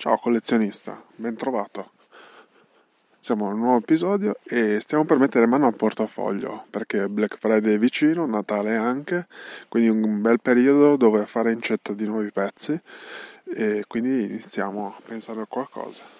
Ciao collezionista, ben trovato. Siamo a un nuovo episodio e stiamo per mettere mano al portafoglio perché Black Friday è vicino, Natale anche, quindi un bel periodo dove fare incetta di nuovi pezzi e quindi iniziamo a pensare a qualcosa.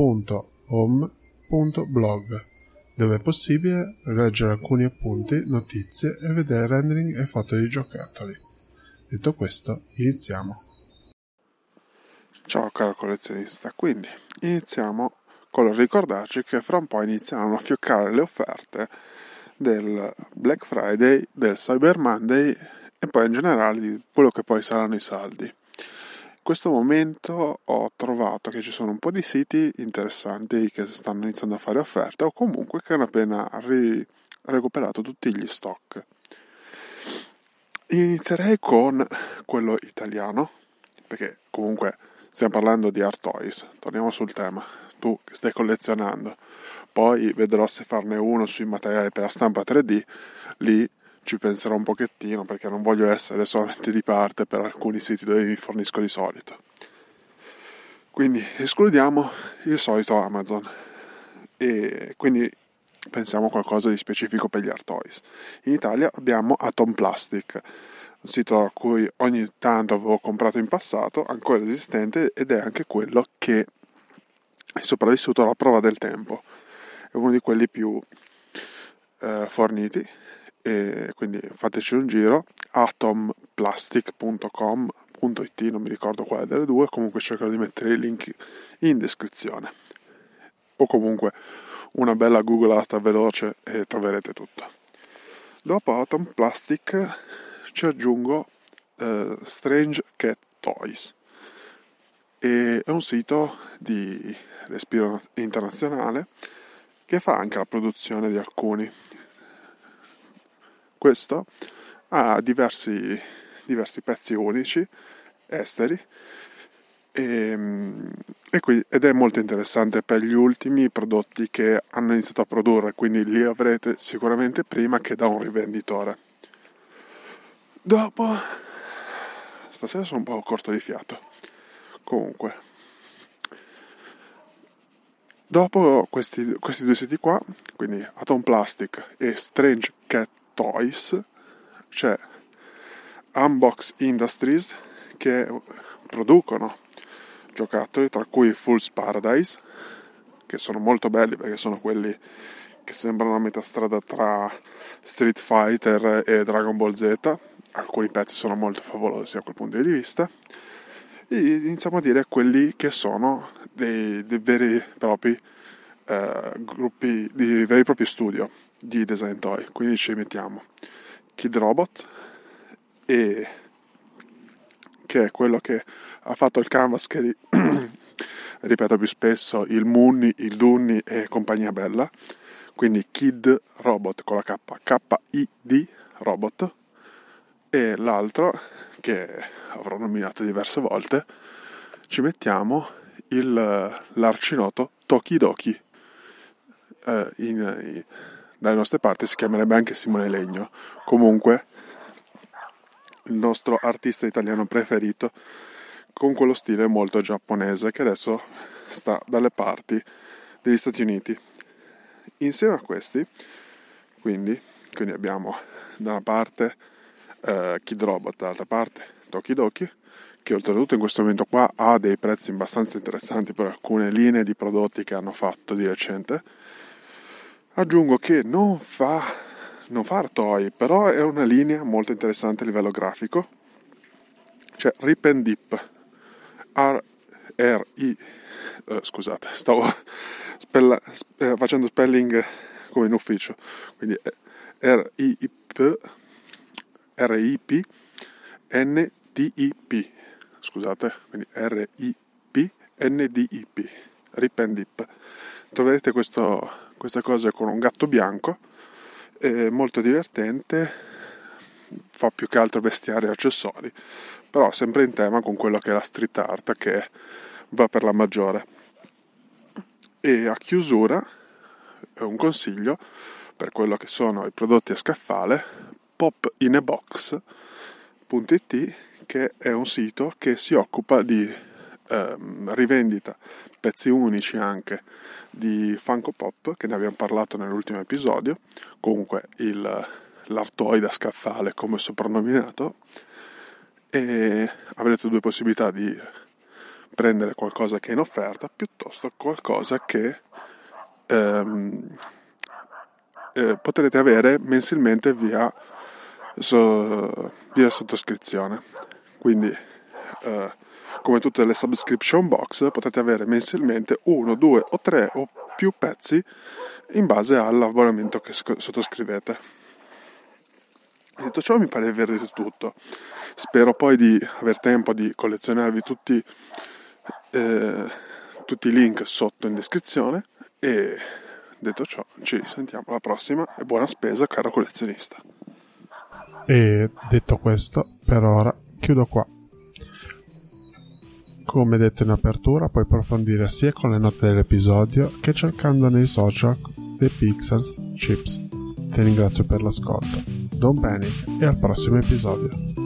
thepixelchips.home.blog dove è possibile leggere alcuni appunti, notizie e vedere rendering e foto di giocattoli. Detto questo, iniziamo. Ciao caro collezionista, quindi iniziamo con ricordarci che fra un po' inizieranno a fioccare le offerte del Black Friday, del Cyber Monday e poi in generale di quello che poi saranno i saldi questo momento ho trovato che ci sono un po' di siti interessanti che stanno iniziando a fare offerte o comunque che hanno appena ri- recuperato tutti gli stock. Inizierei con quello italiano, perché comunque stiamo parlando di art toys, torniamo sul tema, tu che stai collezionando, poi vedrò se farne uno sui materiali per la stampa 3D, lì ci penserò un pochettino perché non voglio essere solamente di parte per alcuni siti dove mi fornisco di solito. Quindi escludiamo il solito Amazon e quindi pensiamo a qualcosa di specifico per gli art toys. In Italia abbiamo Atom Plastic, un sito a cui ogni tanto avevo comprato in passato, ancora esistente ed è anche quello che è sopravvissuto alla prova del tempo. È uno di quelli più eh, forniti e quindi fateci un giro atomplastic.com.it non mi ricordo quale delle due comunque cercherò di mettere i link in descrizione. O comunque una bella googolata veloce e troverete tutto. Dopo Atom Plastic ci aggiungo eh, Strange Cat Toys. E è un sito di respiro internazionale che fa anche la produzione di alcuni questo ha diversi, diversi pezzi unici, esteri, e, ehm, e qui, ed è molto interessante per gli ultimi prodotti che hanno iniziato a produrre, quindi li avrete sicuramente prima che da un rivenditore. Dopo, stasera sono un po' corto di fiato. Comunque, dopo questi, questi due siti qua, quindi Atom Plastic e Strange Cat Toys, c'è Unbox Industries che producono giocattoli, tra cui Fool's Paradise, che sono molto belli perché sono quelli che sembrano a metà strada tra Street Fighter e Dragon Ball Z. Alcuni pezzi sono molto favolosi da quel punto di vista. E iniziamo a dire quelli che sono dei, dei veri e propri eh, gruppi, di veri e propri studio di design toy. Quindi ci mettiamo Kid Robot e che è quello che ha fatto il canvas che ri- ripeto più spesso il Mooney, il Dunny e compagnia bella. Quindi Kid Robot con la K, K-I-D Robot e l'altro che avrò nominato diverse volte ci mettiamo il, l'arcinoto Tokidoki eh, in dalle nostre parti si chiamerebbe anche Simone Legno. Comunque, il nostro artista italiano preferito, con quello stile molto giapponese che adesso sta dalle parti degli Stati Uniti. Insieme a questi, quindi, quindi abbiamo da una parte eh, Kid Robot, dall'altra parte Tokidoki, che oltretutto in questo momento qua ha dei prezzi abbastanza interessanti per alcune linee di prodotti che hanno fatto di recente Aggiungo che non fa, non fa Artoi, però è una linea molto interessante a livello grafico. C'è Rip and Dip, R-R-I, eh, scusate, stavo spella, eh, facendo spelling come in ufficio, quindi R-I-P, R-I-P NDIP, scusate, quindi R-I-P, NDIP, Rip and Dip. Troverete questo, questa cosa con un gatto bianco, è molto divertente, fa più che altro vestiari e accessori, però sempre in tema con quello che è la street art che va per la maggiore. E a chiusura un consiglio per quello che sono i prodotti a scaffale, popinebox.it che è un sito che si occupa di ehm, rivendita pezzi unici anche di Funko Pop, che ne abbiamo parlato nell'ultimo episodio, comunque il, l'artoide a scaffale come soprannominato, e avrete due possibilità di prendere qualcosa che è in offerta piuttosto qualcosa che ehm, eh, potrete avere mensilmente via, so, via sottoscrizione. Quindi, eh, come tutte le subscription box, potete avere mensilmente uno, due o tre o più pezzi in base all'abbonamento che sottoscrivete. Detto ciò, mi pare di aver detto tutto. Spero poi di aver tempo di collezionarvi tutti, eh, tutti i link sotto in descrizione e detto ciò ci sentiamo alla prossima e buona spesa caro collezionista. E detto questo, per ora chiudo qua. Come detto in apertura, puoi approfondire sia con le note dell'episodio che cercando nei social The Pixels Chips. Ti ringrazio per l'ascolto. Don't panic e al prossimo episodio.